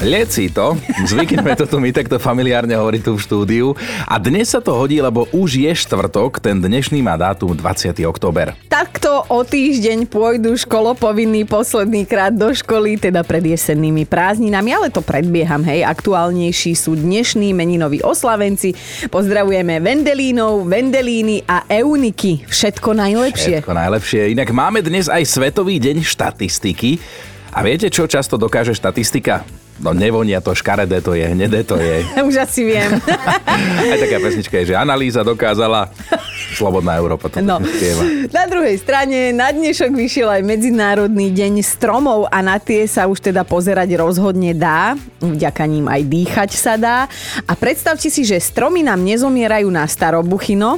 Leci to, zvykneme to tu my takto familiárne hovoriť tu v štúdiu. A dnes sa to hodí, lebo už je štvrtok, ten dnešný má dátum 20. október. Takto o týždeň pôjdu školopovinní posledný krát do školy, teda pred jesennými prázdninami, ale to predbieham, hej. Aktuálnejší sú dnešní meninoví oslavenci. Pozdravujeme Vendelínov, Vendelíny a Euniky. Všetko najlepšie. Všetko najlepšie. Inak máme dnes aj Svetový deň štatistiky. A viete, čo často dokáže štatistika? No nevonia to, škaredé to je, hnedé to je. Už asi viem. Aj taká pesnička je, že analýza dokázala, Slobodná Európa to No. spieva. Na druhej strane na dnešok vyšiel aj Medzinárodný deň stromov a na tie sa už teda pozerať rozhodne dá. Vďaka ním aj dýchať sa dá. A predstavte si, že stromy nám nezomierajú na starobuchino,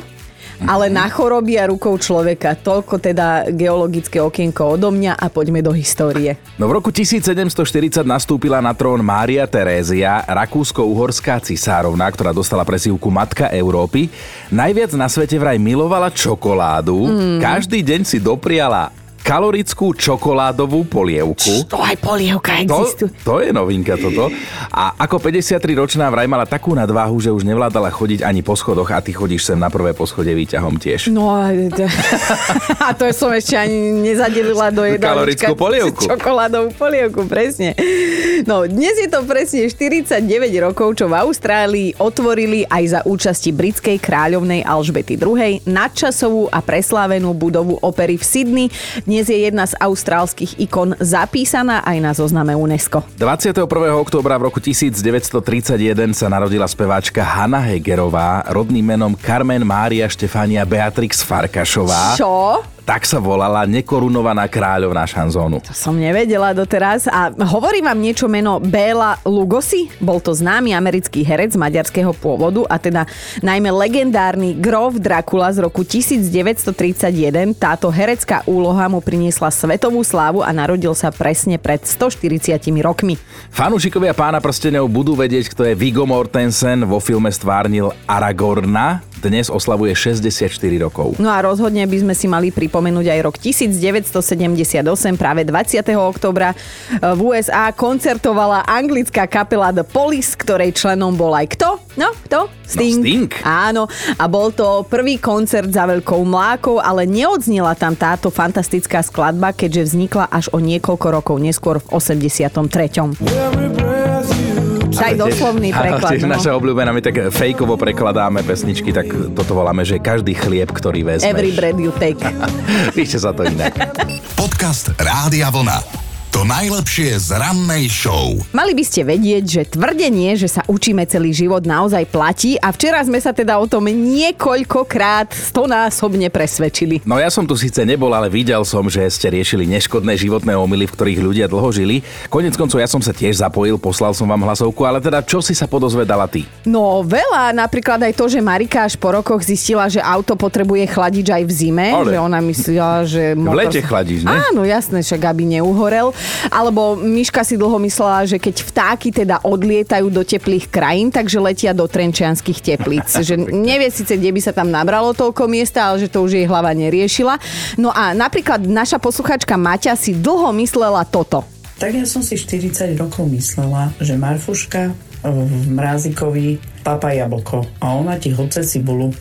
ale na choroby a rukou človeka. Toľko teda geologické okienko odo mňa a poďme do histórie. No v roku 1740 nastúpila na trón Mária Terézia, rakúsko-uhorská cisárovna, ktorá dostala presívku Matka Európy. Najviac na svete vraj milovala čokoládu. Mm. Každý deň si dopriala kalorickú čokoládovú polievku. To aj polievka To, to je novinka toto. A ako 53-ročná vraj mala takú nadváhu, že už nevládala chodiť ani po schodoch a ty chodíš sem na prvé poschodie výťahom tiež. No a, a to som ešte ani nezadelila do jedálnička. Kalorickú polievku. Čokoládovú polievku, presne. No, dnes je to presne 49 rokov, čo v Austrálii otvorili aj za účasti britskej kráľovnej Alžbety II nadčasovú a preslávenú budovu opery v Sydney. Dnes je jedna z austrálskych ikon zapísaná aj na zozname UNESCO. 21. októbra v roku 1931 sa narodila speváčka Hanna Hegerová, rodným menom Carmen Mária Štefania Beatrix Farkašová. Čo? Tak sa volala nekorunovaná kráľovná šanzónu. To som nevedela doteraz. A hovorí vám niečo meno Béla Lugosi? Bol to známy americký herec maďarského pôvodu a teda najmä legendárny Grof Dracula z roku 1931. Táto herecká úloha mu priniesla svetovú slávu a narodil sa presne pred 140 rokmi. Fanúšikovia pána prstenov budú vedieť, kto je Viggo Mortensen. Vo filme stvárnil Aragorna. Dnes oslavuje 64 rokov. No a rozhodne by sme si mali pripomenúť aj rok 1978, práve 20. oktobra v USA koncertovala anglická kapela The Police, ktorej členom bol aj kto? No, kto? Sting. No, Sting. Áno, a bol to prvý koncert za veľkou mlákou, ale neodznila tam táto fantastická skladba, keďže vznikla až o niekoľko rokov neskôr v 83. Aj doslovný Áno, preklad. tiež no. naša obľúbená, my tak fejkovo prekladáme pesničky, tak toto voláme, že každý chlieb, ktorý vezmeš. Every breath you take. Píšte sa to inak. Podcast Rádia Vlna. To najlepšie z rannej show. Mali by ste vedieť, že tvrdenie, že sa učíme celý život naozaj platí a včera sme sa teda o tom niekoľkokrát stonásobne presvedčili. No ja som tu síce nebol, ale videl som, že ste riešili neškodné životné omily, v ktorých ľudia dlho žili. Konec koncov ja som sa tiež zapojil, poslal som vám hlasovku, ale teda čo si sa podozvedala ty? No veľa, napríklad aj to, že Marika až po rokoch zistila, že auto potrebuje chladič aj v zime, Ale. že ona myslela, že... V lete chladíš, ne? Áno, jasné, však aby neuhorel. Alebo Miška si dlho myslela, že keď vtáky teda odlietajú do teplých krajín, takže letia do trenčianských teplíc. že nevie síce, kde by sa tam nabralo toľko miesta, ale že to už jej hlava neriešila. No a napríklad naša posluchačka Maťa si dlho myslela toto. Tak ja som si 40 rokov myslela, že Marfuška v mrázikovi papa jablko a ona ti hoce cibulu.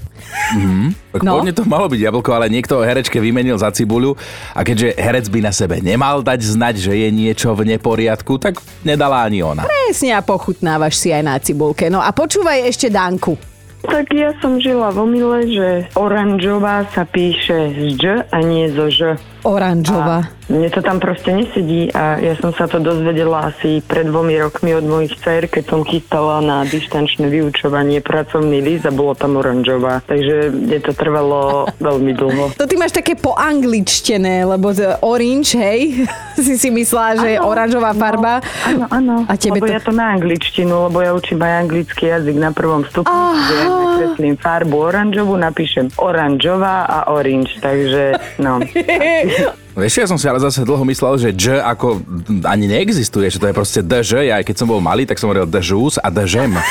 Tak No. pôvodne to malo byť jablko, ale niekto herečke vymenil za cibuľu a keďže herec by na sebe nemal dať znať, že je niečo v neporiadku, tak nedala ani ona. Presne a pochutnávaš si aj na cibulke. No a počúvaj ešte Danku. Tak ja som žila v omyle, že oranžová sa píše z Ž a nie zo Ž. Oranžová. Mne to tam proste nesedí a ja som sa to dozvedela asi pred dvomi rokmi od mojich dcer, keď som chystala na dištančné vyučovanie pracovný list a bolo tam oranžová. Takže mne to trvalo veľmi dlho. To ty máš také poangličtené, lebo orange, hej, si si myslela, že je Áno, oranžová farba. No, áno, áno. A tebe lebo to... ja to na angličtinu, lebo ja učím aj anglický jazyk na prvom stupni, ja nakreslím farbu oranžovú, napíšem oranžová a orange, takže no. Vieš, ja som si ale zase dlho myslel, že J ako ani neexistuje, že to je proste DŽ. Ja aj keď som bol malý, tak som hovoril DŽUS a DŽem.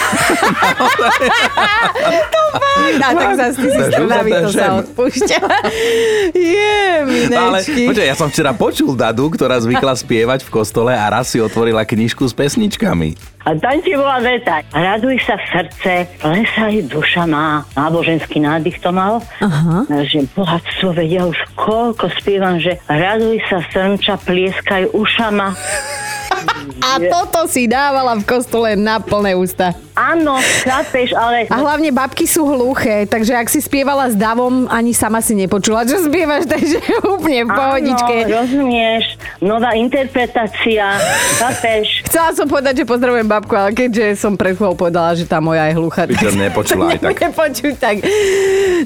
A tak zase ty si to za sa odpúšťa. Je, ale počkaj, ja som včera počul Dadu, ktorá zvykla spievať v kostole a raz si otvorila knižku s pesničkami. A tam ti bola veta. Raduj sa v srdce, lesaj duša má. Náboženský nádych to mal. Aha. Že bohatstvo vedia už koľko spievam, že raduj sa srnča, plieskaj ušama. A toto si dávala v kostole na plné ústa. Áno, chápeš, ale... A hlavne babky sú hluché, takže ak si spievala s davom, ani sama si nepočula, čo spievaš, takže úplne v pohodičke. Áno, rozumieš, nová interpretácia, chápeš? Chcela som povedať, že pozdravujem babku, ale keďže som pred chvíľou povedala, že tá moja je hluchá. To nepočula aj tak. Nepočuť, tak.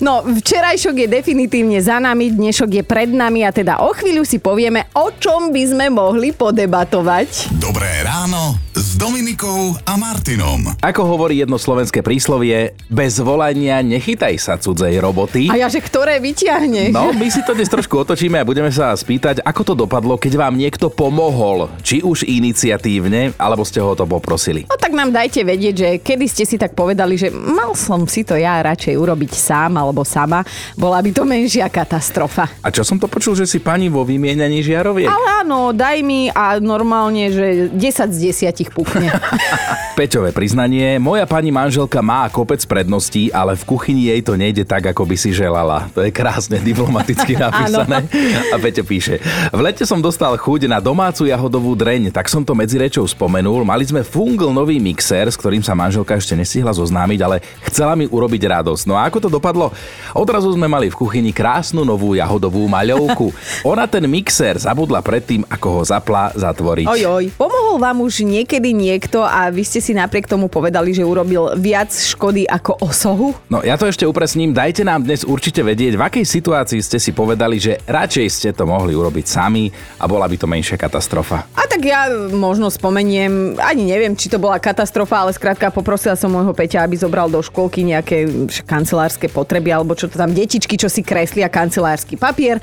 No, včerajšok je definitívne za nami, dnešok je pred nami a teda o chvíľu si povieme, o čom by sme mohli podebatovať. Dobré ráno s Dominikou a Martinom. Ako hovorí jedno slovenské príslovie, bez volania nechytaj sa cudzej roboty. A ja, že ktoré vyťahneš? No, my si to dnes trošku otočíme a budeme sa spýtať, ako to dopadlo, keď vám niekto pomohol. Či už iniciatívne, alebo ste ho to poprosili. No tak nám dajte vedieť, že kedy ste si tak povedali, že mal som si to ja radšej urobiť sám alebo sama, bola by to menšia katastrofa. A čo som to počul, že si pani vo vymieňaní žiaroviek? Ale áno, daj mi a normálne, že 10 z 10 pukne. Peťové priznanie, moja pani manželka má kopec predností, ale v kuchyni jej to nejde tak, ako by si želala. To je krásne diplomaticky napísané. A Peťo píše, v lete som dostal chuť na domácu jahodovú dreň, tak som to medzi rečou spomenul. Mali sme fungl nový mixer, s ktorým sa manželka ešte nestihla zoznámiť, ale chcela mi urobiť radosť. No a ako to dopadlo? Odrazu sme mali v kuchyni krásnu novú jahodovú maľovku. Ona ten mixer zabudla predtým, ako ho zapla zatvoriť. Oj, oj. Pomohol vám už niekedy niekto a vy ste si napriek tomu povedali, že urobil viac škody ako osohu? No ja to ešte upresním, dajte nám dnes určite vedieť, v akej situácii ste si povedali, že radšej ste to mohli urobiť sami a bola by to menšia katastrofa. A tak ja možno spomeniem, ani neviem, či to bola katastrofa, ale skrátka poprosila som môjho Peťa, aby zobral do škôlky nejaké kancelárske potreby, alebo čo to tam, detičky, čo si kreslia kancelársky papier.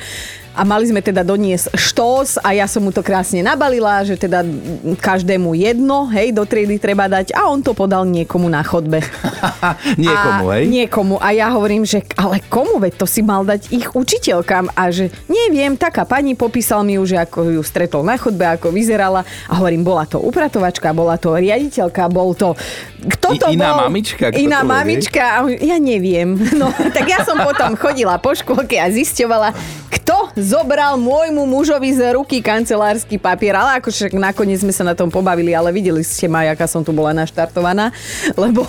A mali sme teda doniesť štós a ja som mu to krásne nabalila, že teda každému jedno, hej, do triedy treba dať a on to podal niekomu na chodbe. Niekomu, a hej? Niekomu. A ja hovorím, že ale komu, veď to si mal dať ich učiteľkám. A že neviem, taká pani popísal mi už, ako ju stretol na chodbe, ako vyzerala. A hovorím, bola to upratovačka, bola to riaditeľka, bol to... Kto I- to iná bol? mamička, kto Iná to mamička. On, ja neviem. No, tak ja som potom chodila po škôlke a zisťovala, kto zobral môjmu mužovi z ruky kancelársky papier. Ale ako však nakoniec sme sa na tom pobavili, ale videli ste ma, aká som tu bola naštartovaná, lebo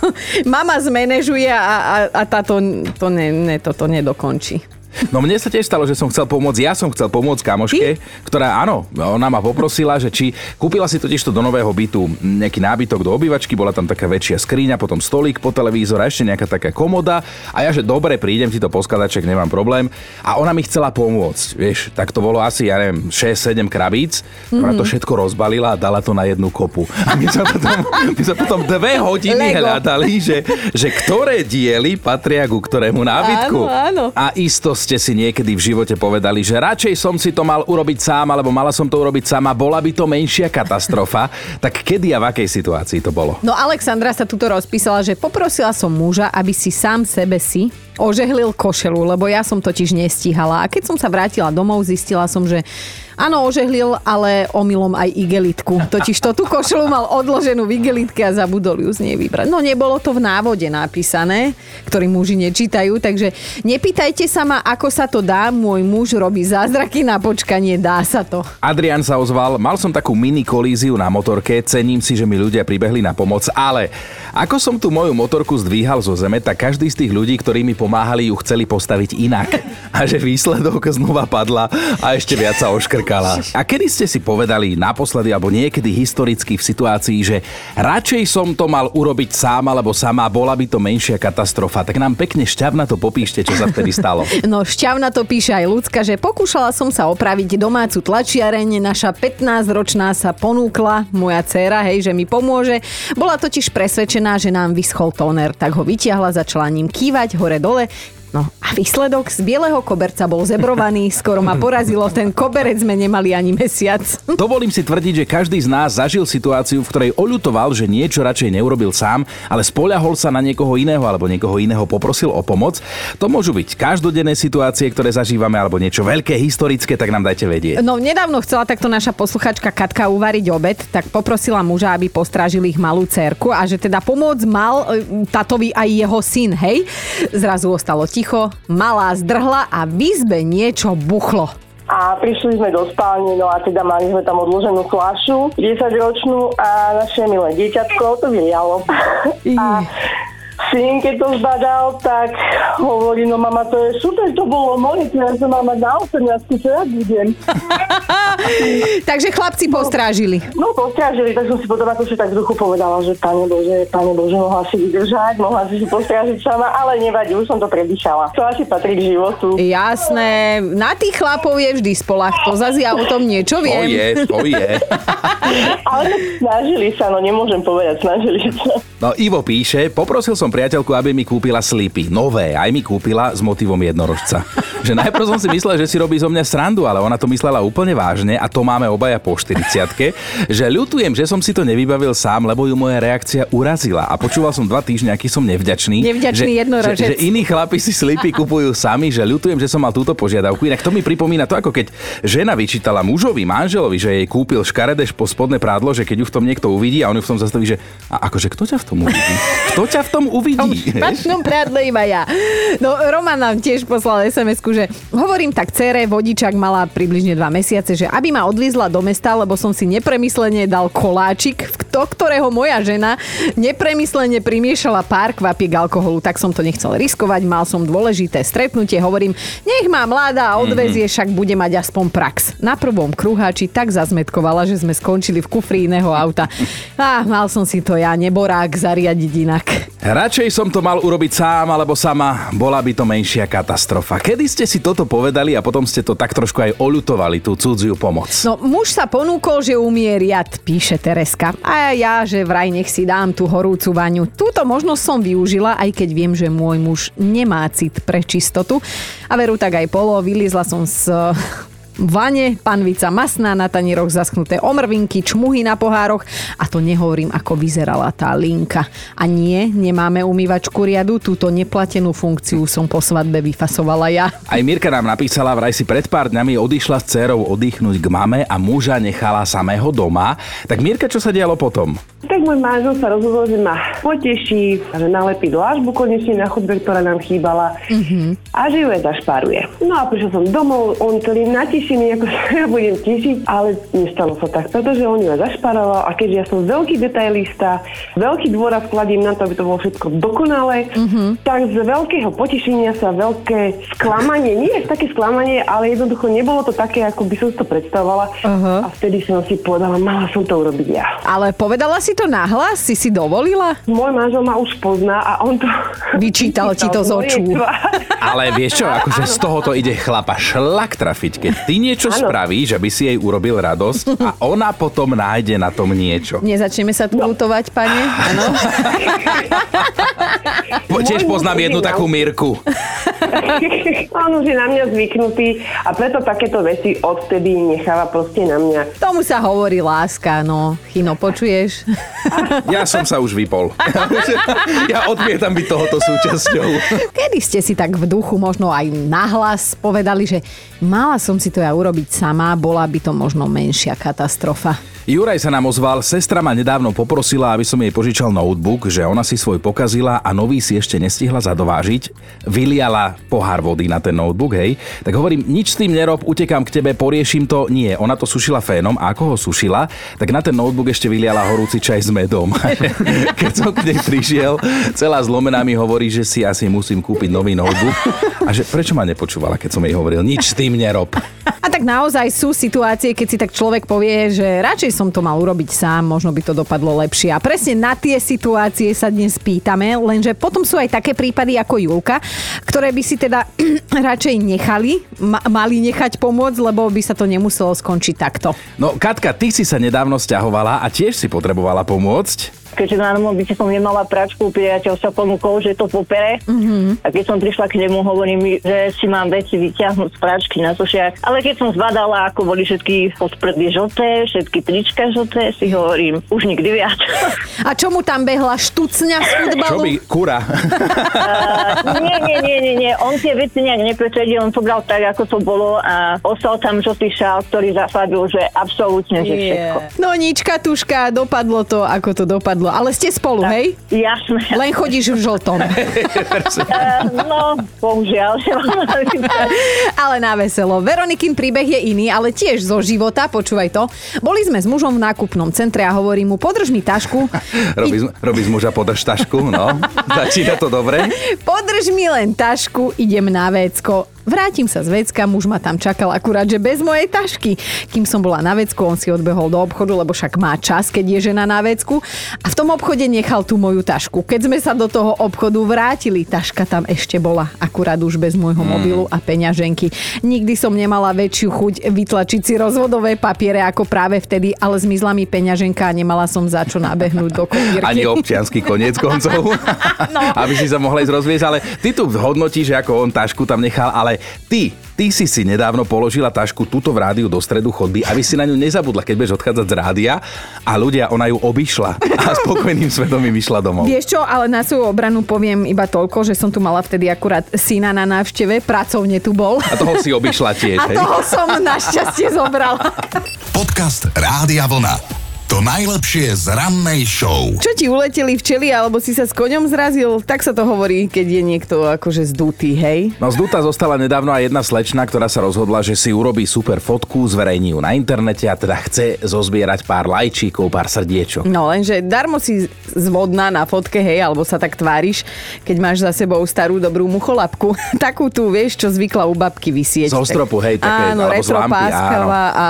mama zmanéžuje a, a, a táto to, ne, ne, toto nedokončí. No mne sa tiež stalo, že som chcel pomôcť, ja som chcel pomôcť kamoške, ktorá áno, ona ma poprosila, že či kúpila si totiž to do nového bytu nejaký nábytok do obývačky, bola tam taká väčšia skriňa, potom stolík po televízor a ešte nejaká taká komoda a ja, že dobre, prídem ti to poskladať, čak nemám problém. A ona mi chcela pomôcť, vieš, tak to bolo asi, ja neviem, 6-7 krabíc, ona to všetko rozbalila a dala to na jednu kopu. A my sme potom, my sme potom dve hodiny Lego. hľadali, že, že ktoré diely patria ku ktorému nábytku. Áno, áno. A isto ste si niekedy v živote povedali, že radšej som si to mal urobiť sám, alebo mala som to urobiť sama, bola by to menšia katastrofa. tak kedy a v akej situácii to bolo? No Alexandra sa tuto rozpísala, že poprosila som muža, aby si sám sebe si ožehlil košelu, lebo ja som totiž nestíhala. A keď som sa vrátila domov, zistila som, že áno, ožehlil, ale omylom aj igelitku. Totiž to tú košelu mal odloženú v igelitke a zabudol ju z nej vybrať. No nebolo to v návode napísané, ktorý muži nečítajú, takže nepýtajte sa ma, ako sa to dá. Môj muž robí zázraky na počkanie, dá sa to. Adrian sa ozval, mal som takú mini kolíziu na motorke, cením si, že mi ľudia pribehli na pomoc, ale ako som tú moju motorku zdvíhal zo zeme, tak každý z tých ľudí, ktorí mi pomáhali, ju chceli postaviť inak. A že výsledok znova padla a ešte viac sa oškrkala. A kedy ste si povedali naposledy alebo niekedy historicky v situácii, že radšej som to mal urobiť sám alebo sama, bola by to menšia katastrofa, tak nám pekne šťavna to popíšte, čo sa vtedy stalo. No šťavna to píše aj ľudská, že pokúšala som sa opraviť domácu tlačiareň, naša 15-ročná sa ponúkla, moja dcéra, hej, že mi pomôže. Bola totiž presvedčená, že nám vyschol tóner, tak ho vytiahla, začala ním kývať школы No a výsledok z bieleho koberca bol zebrovaný, skoro ma porazilo, ten koberec sme nemali ani mesiac. Dovolím si tvrdiť, že každý z nás zažil situáciu, v ktorej oľutoval, že niečo radšej neurobil sám, ale spoľahol sa na niekoho iného alebo niekoho iného poprosil o pomoc. To môžu byť každodenné situácie, ktoré zažívame, alebo niečo veľké, historické, tak nám dajte vedieť. No nedávno chcela takto naša posluchačka Katka uvariť obed, tak poprosila muža, aby postrážil ich malú cerku a že teda pomôcť mal e, tatovi aj jeho syn, hej? Zrazu ostalo ticho, malá zdrhla a v izbe niečo buchlo. A prišli sme do spálne, no a teda mali sme tam odloženú flašu, 10-ročnú a naše milé dieťatko to vylialo. A syn, keď to zbadal, tak hovorí, no mama, to je super, to bolo moje, teraz to mám mať na 18, čo ja budem. Takže chlapci postrážili. No postrážili, tak som si potom ako si tak v duchu povedala, že pane Bože, pane Bože, mohla si vydržať, mohla si si postrážiť sama, ale nevadí, už som to predýšala. To asi patrí k životu. Jasné, na tých chlapov je vždy spolach, to zase ja o tom niečo To viem. je, to je. Ale snažili sa, no nemôžem povedať, snažili sa. No Ivo píše, poprosil som priateľku, aby mi kúpila slipy. Nové, aj mi kúpila s motivom jednorožca. Že najprv som si myslel, že si robí zo mňa srandu, ale ona to myslela úplne vážne a to máme obaja po 40 že ľutujem, že som si to nevybavil sám, lebo ju moja reakcia urazila. A počúval som dva týždne, aký som nevďačný. Nevďačný že, jednorožec. Že, že iní chlapi si slipy kupujú sami, že ľutujem, že som mal túto požiadavku. Inak to mi pripomína to, ako keď žena vyčítala mužovi, manželovi, že jej kúpil škaredeš po spodné prádlo, že keď ju v tom niekto uvidí a on ju v tom zastaví, že a akože kto ťa v tom uvidí? Kto ťa v tom uvidí? V špatnom prádle iba ja. No Roman nám tiež poslal sms že hovorím tak cere, vodičak mala približne dva mesiace, že aby ma odviezla do mesta, lebo som si nepremyslene dal koláčik, do ktorého moja žena nepremyslene primiešala pár kvapiek alkoholu. Tak som to nechcel riskovať, mal som dôležité stretnutie, hovorím, nech má mladá a odvezie, však bude mať aspoň prax. Na prvom kruháči tak zazmetkovala, že sme skončili v kufri iného auta. A mal som si to ja, neborák, zariadiť inak. Radšej som to mal urobiť sám alebo sama, bola by to menšia katastrofa. Kedy ste si toto povedali a potom ste to tak trošku aj oľutovali, tú cudziu pomoc? No, muž sa ponúkol, že umie riad, píše Tereska. A ja, že vraj nech si dám tú horúcu vaňu. Túto možnosť som využila, aj keď viem, že môj muž nemá cit pre čistotu. A veru tak aj polo, vyliezla som z vane, panvica masná, na tanieroch zaschnuté omrvinky, čmuhy na pohároch a to nehovorím, ako vyzerala tá linka. A nie, nemáme umývačku riadu, túto neplatenú funkciu som po svadbe vyfasovala ja. Aj Mirka nám napísala, vraj si pred pár dňami odišla s dcerou oddychnúť k mame a muža nechala samého doma. Tak Mirka, čo sa dialo potom? Tak môj manžel sa rozhodol, že ma poteší, že nalepí dlážbu konečne na chodbe, ktorá nám chýbala a že ju aj zašpáruje. No a prišiel som domov, on celý natešený, ako sa ja budem tešiť, ale nestalo sa tak, pretože on ju aj zašparoval a keďže ja som veľký detailista, veľký dôraz kladím na to, aby to bolo všetko dokonalé, tak z veľkého potešenia sa veľké sklamanie, nie je také sklamanie, ale jednoducho nebolo to také, ako by som to predstavovala. A vtedy som si povedala, mala som to urobiť ja. Ale povedala si to nahlas? Si si dovolila? Môj manžel ma už pozná a on to... Vyčítal ti to z očú. Ale vieš čo, akože z tohoto ide chlapa šlak trafiť, keď ty niečo Áno. spravíš, aby si jej urobil radosť a ona potom nájde na tom niečo. Nezačneme sa tu lutovať, pane? Áno. Tiež poznám jednu je takú Mirku. On už je na mňa zvyknutý a preto takéto veci odtedy necháva proste na mňa. Tomu sa hovorí láska, no. Chino, počuješ? Ja som sa už vypol. ja odmietam byť tohoto súčasťou. Kedy ste si tak v duchu možno aj nahlas povedali, že mala som si to ja urobiť sama, bola by to možno menšia katastrofa. Juraj sa nám ozval, sestra ma nedávno poprosila, aby som jej požičal notebook, že ona si svoj pokazila a nový si ešte nestihla zadovážiť. Vyliala pohár vody na ten notebook, hej. Tak hovorím, nič s tým nerob, utekám k tebe, poriešim to. Nie, ona to sušila fénom a ako ho sušila, tak na ten notebook ešte vyliala horúci čaj s medom. Keď som k nej prišiel, celá zlomená mi hovorí, že si asi musím kúpiť nový notebook. A že prečo ma nepočúvala, keď som jej hovoril, nič s tým nerob. A tak naozaj sú situácie, keď si tak človek povie, že radšej som to mal urobiť sám, možno by to dopadlo lepšie. A presne na tie situácie sa dnes pýtame, lenže potom sú aj také prípady ako Julka, ktoré by si teda radšej nechali, ma- mali nechať pomôcť, lebo by sa to nemuselo skončiť takto. No, Katka, ty si sa nedávno stiahovala a tiež si potrebovala pomôcť. Keďže na mobilite som nemala pračku, priateľ sa ponúkol, že to popere. Mm-hmm. A keď som prišla k nemu, hovorím mi, že si mám veci vyťahnuť z pračky na sušiak. Ale keď som zbadala, ako boli všetky podprdy žlté, všetky trička žlté, si hovorím, už nikdy viac. A čo mu tam behla štucňa z Čo futbalu? by, kura? Uh, nie, nie, nie, nie, nie. On tie veci nejak nepretredil, on to bral tak, ako to bolo a ostal tam žltý šál, ktorý zasadil, že absolútne, že všetko. No nič, Katuška, dopadlo to, ako to dopadlo. Ale ste spolu, hej? Jasné. Len chodíš v žltom. Uh, no, bohužiaľ. ale na veselo. Veronikin príbeh je iný, ale tiež zo života, počúvaj to. Boli sme s mužom v nákupnom centre a hovorím mu, podrž mi tašku. robí, robí z muža podrž tašku, no. Začína to dobre. Podrž mi len tašku, idem na vecko. Vrátim sa z vecka, muž ma tam čakal akurát, že bez mojej tašky. Kým som bola na vecku, on si odbehol do obchodu, lebo však má čas, keď je žena na vecku. A v tom obchode nechal tú moju tašku. Keď sme sa do toho obchodu vrátili, taška tam ešte bola, akurát už bez môjho mobilu a peňaženky. Nikdy som nemala väčšiu chuť vytlačiť si rozvodové papiere ako práve vtedy, ale zmizla mi peňaženka a nemala som za čo nabehnúť do kopírky. Ani občiansky koniec koncov. No. Aby si sa mohla ísť rozviesť, ale ty tu hodnotíš, ako on tašku tam nechal, ale ty, ty si si nedávno položila tašku túto v rádiu do stredu chodby, aby si na ňu nezabudla, keď budeš odchádzať z rádia a ľudia, ona ju obišla a spokojným svedomím išla domov. Vieš čo, ale na svoju obranu poviem iba toľko, že som tu mala vtedy akurát syna na návšteve, pracovne tu bol. A toho si obišla tiež, A hej? toho som našťastie zobrala. Podcast Rádia Vlna. To najlepšie z rannej show. Čo ti uleteli včeli, alebo si sa s koňom zrazil? Tak sa to hovorí, keď je niekto akože zdutý, hej? No z Duta zostala nedávno aj jedna slečna, ktorá sa rozhodla, že si urobí super fotku, zverejní ju na internete a teda chce zozbierať pár lajčíkov, pár srdiečok. No lenže darmo si zvodná na fotke, hej, alebo sa tak tváriš, keď máš za sebou starú dobrú mucholapku. Takú tú, vieš, čo zvykla u babky vysieť. Zo stropu, hej, také, Áno, alebo z lampy, retropáskava a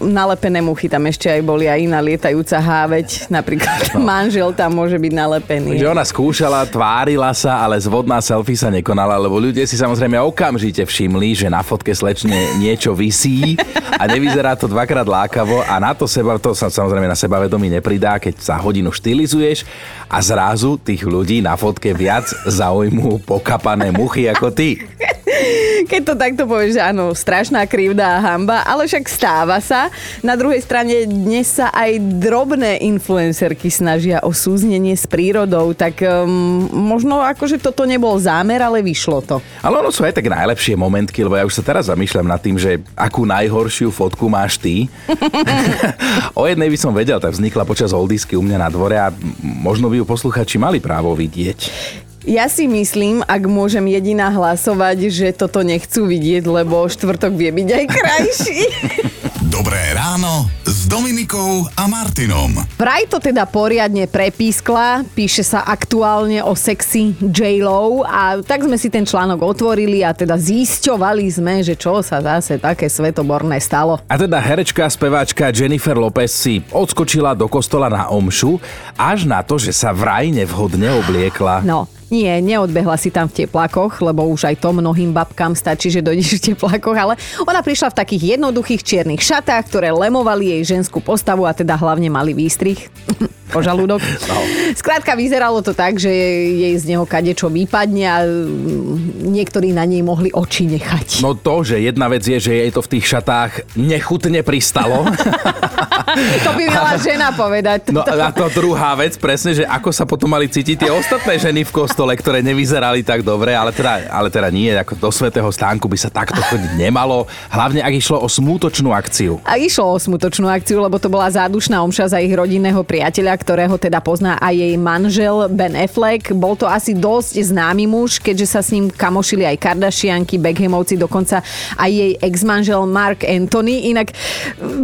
nalepené muchy tam ešte aj boli a iná lietajúca háveť. Napríklad manžel tam môže byť nalepený. Že ona skúšala, tvárila sa, ale zvodná selfie sa nekonala, lebo ľudia si samozrejme okamžite všimli, že na fotke slečne niečo visí a nevyzerá to dvakrát lákavo a na to seba, to sa samozrejme na sebavedomí nepridá, keď sa hodinu štilizuješ a zrazu tých ľudí na fotke viac zaujmú pokapané muchy ako ty. Keď to takto povieš, že áno, strašná krivda a hamba, ale však stáva sa. Na druhej strane dnes sa aj drobné influencerky snažia o súznenie s prírodou, tak um, možno akože toto nebol zámer, ale vyšlo to. Ale ono sú aj tak najlepšie momentky, lebo ja už sa teraz zamýšľam nad tým, že akú najhoršiu fotku máš ty. o jednej by som vedel, tak vznikla počas oldisky u mňa na dvore a možno by ju posluchači mali právo vidieť. Ja si myslím, ak môžem jediná hlasovať, že toto nechcú vidieť, lebo štvrtok vie byť aj krajší. Dobré ráno s Dominikou a Martinom. Vraj to teda poriadne prepískla, píše sa aktuálne o sexy J-Lo a tak sme si ten článok otvorili a teda zisťovali sme, že čo sa zase také svetoborné stalo. A teda herečka a speváčka Jennifer Lopez si odskočila do kostola na omšu až na to, že sa vraj nevhodne obliekla. No, nie, neodbehla si tam v teplákoch, lebo už aj to mnohým babkám stačí, že dojdeš v teplákoch, ale ona prišla v takých jednoduchých čiernych šatách, ktoré lemovali jej ženskú postavu a teda hlavne mali výstrih po žalúdok. No. Skrátka vyzeralo to tak, že jej z neho kadečo vypadne a mm, niektorí na nej mohli oči nechať. No to, že jedna vec je, že jej to v tých šatách nechutne pristalo. To by mala žena povedať. No a to druhá vec, presne, že ako sa potom mali cítiť tie ostatné ženy v kostole, ktoré nevyzerali tak dobre, ale teda, ale teda nie, ako do svetého stánku by sa takto chodiť nemalo, hlavne ak išlo o smútočnú akciu. A išlo o smutočnú akciu, lebo to bola zádušná omša za ich rodinného priateľa, ktorého teda pozná aj jej manžel Ben Affleck. Bol to asi dosť známy muž, keďže sa s ním kamošili aj Kardashianky, Beckhamovci, dokonca aj jej ex-manžel Mark Anthony. Inak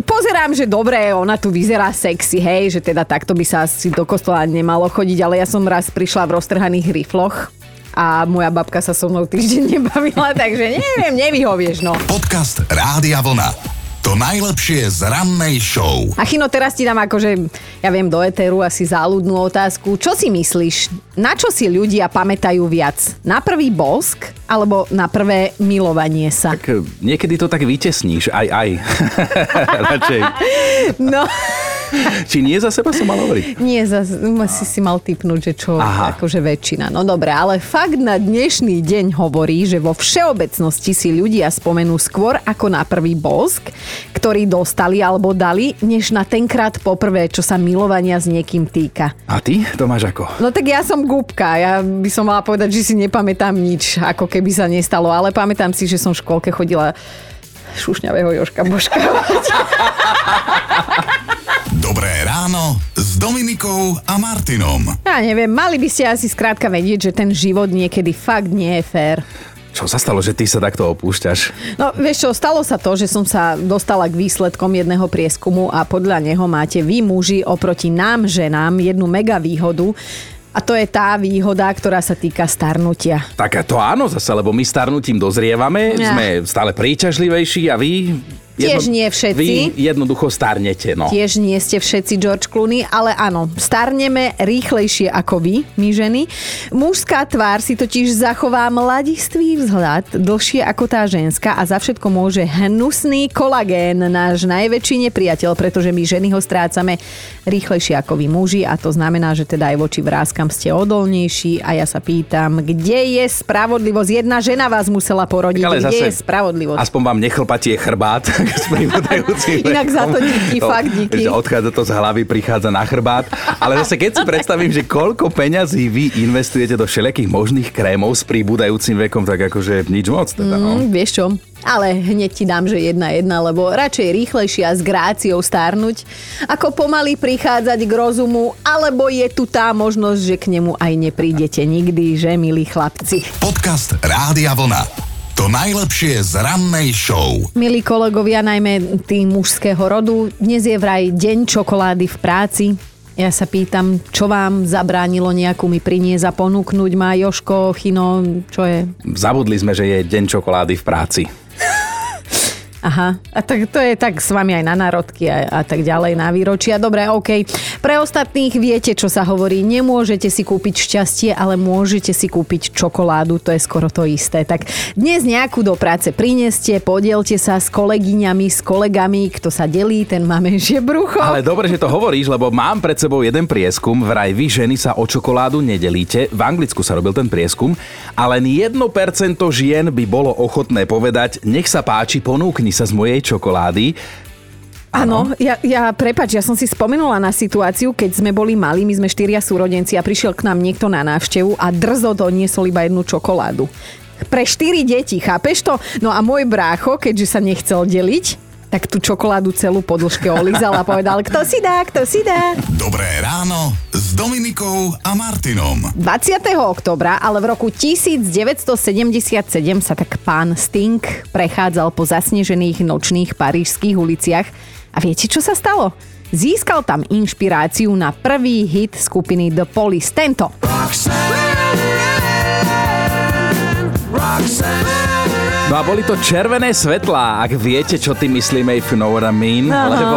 pozerám, že dobre, ona tu vyzerá sexy, hej, že teda takto by sa asi do kostola nemalo chodiť, ale ja som raz prišla v roztrhaných rifloch a moja babka sa so mnou týždeň nebavila, takže neviem, nevyhovieš, no. Podcast Rádia Vlna. To najlepšie z rannej show. A Chino, teraz ti dám akože, ja viem, do eteru asi záľudnú otázku. Čo si myslíš, na čo si ľudia pamätajú viac? Na prvý bosk alebo na prvé milovanie sa? Tak niekedy to tak vytesníš, aj aj. Radšej. No, Či nie za seba som mal hovoriť? Nie, zas, si si mal typnúť, že čo, Aha. akože väčšina. No dobre, ale fakt na dnešný deň hovorí, že vo všeobecnosti si ľudia spomenú skôr ako na prvý bosk, ktorý dostali alebo dali, než na tenkrát poprvé, čo sa milovania s niekým týka. A ty? To máš ako? No tak ja som gúbka, ja by som mala povedať, že si nepamätám nič, ako keby sa nestalo, ale pamätám si, že som v škôlke chodila šušňavého Joška boškávať. Ráno s Dominikou a Martinom. Ja neviem, mali by ste asi skrátka vedieť, že ten život niekedy fakt nie je fér. Čo sa stalo, že ty sa takto opúšťaš? No vieš čo, stalo sa to, že som sa dostala k výsledkom jedného prieskumu a podľa neho máte vy muži oproti nám ženám jednu mega výhodu a to je tá výhoda, ktorá sa týka starnutia. Tak to áno zase, lebo my starnutím dozrievame, Ja. sme stále príťažlivejší a vy... Tiež nie všetci. Vy jednoducho starnete, no. Tiež nie ste všetci George Clooney, ale áno, starneme rýchlejšie ako vy, my ženy. Mužská tvár si totiž zachová mladistvý vzhľad dlhšie ako tá ženská a za všetko môže hnusný kolagén, náš najväčší nepriateľ, pretože my ženy ho strácame rýchlejšie ako vy muži a to znamená, že teda aj voči vrázkam ste odolnejší a ja sa pýtam, kde je spravodlivosť? Jedna žena vás musela porodiť, Tak ale kde zase, je spravodlivosť? Aspoň vám nechlpatie chrbát s pribúdajúcim Inak za to díky, fakt díky. Že odchádza to z hlavy, prichádza na chrbát. Ale zase keď si predstavím, že koľko peňazí vy investujete do všelijakých možných krémov s pribúdajúcim vekom, tak akože nič moc teda, no. Mm, vieš čo? Ale hneď ti dám, že jedna jedna, lebo radšej rýchlejšie a s gráciou stárnuť, ako pomaly prichádzať k rozumu, alebo je tu tá možnosť, že k nemu aj neprídete nikdy, že milí chlapci. Podcast Rádia Vlna. To najlepšie z rannej show. Milí kolegovia, najmä tí mužského rodu, dnes je vraj deň čokolády v práci. Ja sa pýtam, čo vám zabránilo nejakú mi priniesť a ponúknuť ma Joško, Chino, čo je? Zabudli sme, že je deň čokolády v práci. Aha, a tak to je tak s vami aj na národky a, a tak ďalej, na výročia. Dobre, OK. Pre ostatných viete, čo sa hovorí. Nemôžete si kúpiť šťastie, ale môžete si kúpiť čokoládu. To je skoro to isté. Tak dnes nejakú do práce prineste, podielte sa s kolegyňami, s kolegami. Kto sa delí, ten má menšie brucho. Ale dobre, že to hovoríš, lebo mám pred sebou jeden prieskum. Vraj vy ženy sa o čokoládu nedelíte. V Anglicku sa robil ten prieskum. A len 1% žien by bolo ochotné povedať, nech sa páči, ponúkni sa z mojej čokolády. Áno, ja, ja prepač, ja som si spomenula na situáciu, keď sme boli mali, my sme štyria súrodenci a prišiel k nám niekto na návštevu a drzo doniesol iba jednu čokoládu. Pre štyri deti, chápeš to? No a môj brácho, keďže sa nechcel deliť, tak tú čokoládu celú po dĺžke olízal a povedal, kto si dá, kto si dá. Dobré ráno s Dominikou a Martinom. 20. oktobra, ale v roku 1977 sa tak pán Sting prechádzal po zasnežených nočných parížských uliciach. A viete, čo sa stalo? Získal tam inšpiráciu na prvý hit skupiny The Police, tento. No a boli to červené svetlá, ak viete, čo tým myslíme, if you know what I mean. Aha. Lebo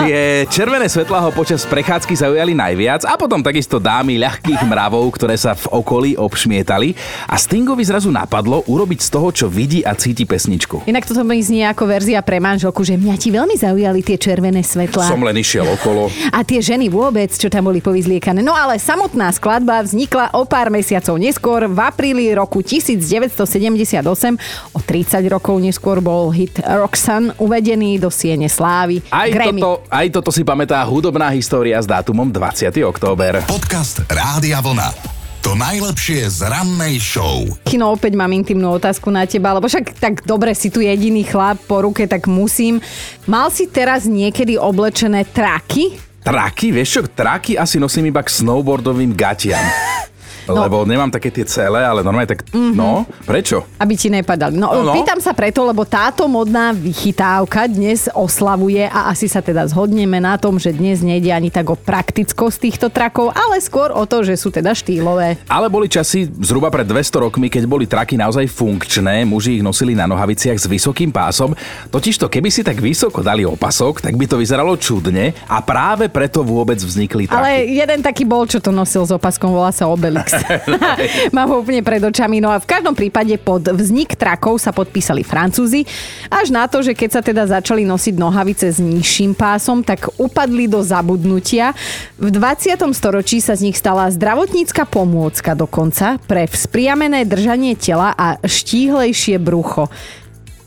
tie červené svetlá ho počas prechádzky zaujali najviac a potom takisto dámy ľahkých mravov, ktoré sa v okolí obšmietali. A Stingovi zrazu napadlo urobiť z toho, čo vidí a cíti pesničku. Inak toto mi znie ako verzia pre manželku, že mňa ti veľmi zaujali tie červené svetlá. Som len išiel okolo. A tie ženy vôbec, čo tam boli povyzliekané. No ale samotná skladba vznikla o pár mesiacov neskôr, v apríli roku 1978. O 30 rokov neskôr bol hit Roxanne uvedený do siene slávy. Aj Grammy. toto, aj toto si pamätá hudobná história s dátumom 20. október. Podcast Rádia Vlna. To najlepšie z rannej show. Kino, opäť mám intimnú otázku na teba, lebo však tak dobre si tu jediný chlap po ruke, tak musím. Mal si teraz niekedy oblečené traky? Traky, vieš čo, traky asi nosím iba k snowboardovým gatiam. No. Lebo nemám také tie celé, ale normálne tak, mm-hmm. no, prečo? Aby ti nepadali. No, No, no. pýtam sa preto, lebo táto modná vychytávka dnes oslavuje a asi sa teda zhodneme na tom, že dnes nejde ani tak o praktickosť týchto trakov, ale skôr o to, že sú teda štýlové. Ale boli časy zhruba pred 200 rokmi, keď boli traky naozaj funkčné, muži ich nosili na nohaviciach s vysokým pásom, totižto keby si tak vysoko dali opasok, tak by to vyzeralo čudne a práve preto vôbec vznikli traky. Ale jeden taký bol, čo to nosil s opaskom, volá sa Obelix. Mám ho úplne pred očami. No a v každom prípade pod vznik trakov sa podpísali Francúzi. Až na to, že keď sa teda začali nosiť nohavice s nižším pásom, tak upadli do zabudnutia. V 20. storočí sa z nich stala zdravotnícka pomôcka dokonca pre vzpriamené držanie tela a štíhlejšie brucho.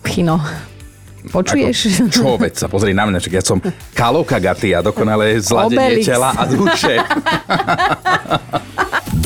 Chino, Počuješ? Ako, čo, veď sa pozri na mňa, ja som Kaloka Gatia, dokonale zladenie Obelix. tela a duše.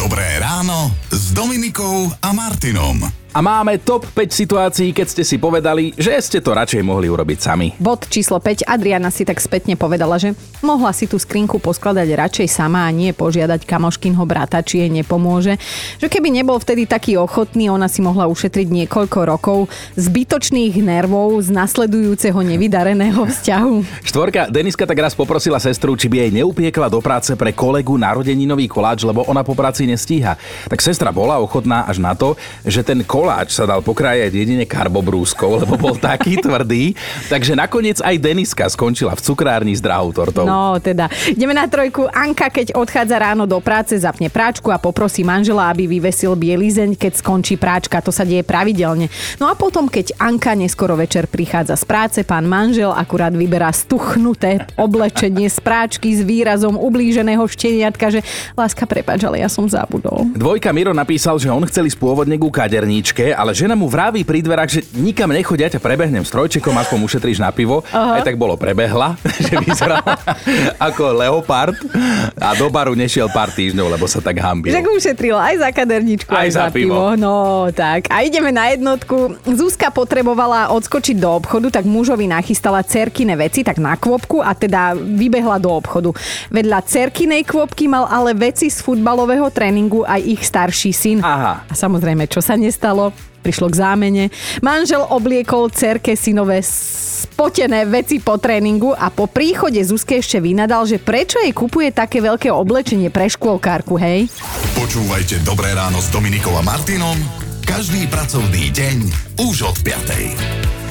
Dobré ráno s Dominikou a Martinom. A máme top 5 situácií, keď ste si povedali, že ste to radšej mohli urobiť sami. Bod číslo 5. Adriana si tak spätne povedala, že mohla si tú skrinku poskladať radšej sama a nie požiadať kamoškinho brata, či jej nepomôže. Že keby nebol vtedy taký ochotný, ona si mohla ušetriť niekoľko rokov zbytočných nervov z nasledujúceho nevydareného vzťahu. Štvorka, Deniska tak raz poprosila sestru, či by jej neupiekla do práce pre kolegu narodeninový koláč, lebo ona po práci nestíha. Tak sestra bola ochotná až na to, že ten koláč sa dal pokrájať jedine karbobrúskou, lebo bol taký tvrdý. Takže nakoniec aj Deniska skončila v cukrárni s drahou tortou. No teda, ideme na trojku. Anka, keď odchádza ráno do práce, zapne práčku a poprosí manžela, aby vyvesil bielizeň, keď skončí práčka. To sa deje pravidelne. No a potom, keď Anka neskoro večer prichádza z práce, pán manžel akurát vyberá stuchnuté oblečenie z práčky s výrazom ublíženého šteniatka, že láska, prepač, ale ja som zabudol. Dvojka Miro napísal, že on chcel ísť pôvodne ku kaderníčke, ale žena mu vraví pri dverách, že nikam nechodia, ťa prebehnem s trojčekom, aspoň ušetríš na pivo. Aha. Aj tak bolo prebehla, že vyzerala ako leopard a do baru nešiel pár týždňov, lebo sa tak hambil. Však ušetrila aj za kaderničku, Aj aj, za za pivo. pivo. No tak. A ideme na jednotku. Zuzka potrebovala odskočiť do obchodu, tak mužovi nachystala cerkine veci, tak na kvopku a teda vybehla do obchodu. Vedľa cerkinej kvopky mal ale veci z futbalového tréningu aj ich starší syn. Aha. A samozrejme, čo sa nestalo? Prišlo k zámene. Manžel obliekol cerke synové spotené veci po tréningu a po príchode Zuzke ešte vynadal, že prečo jej kupuje také veľké oblečenie pre škôlkárku, hej? Počúvajte Dobré ráno s Dominikou a Martinom každý pracovný deň už od 5.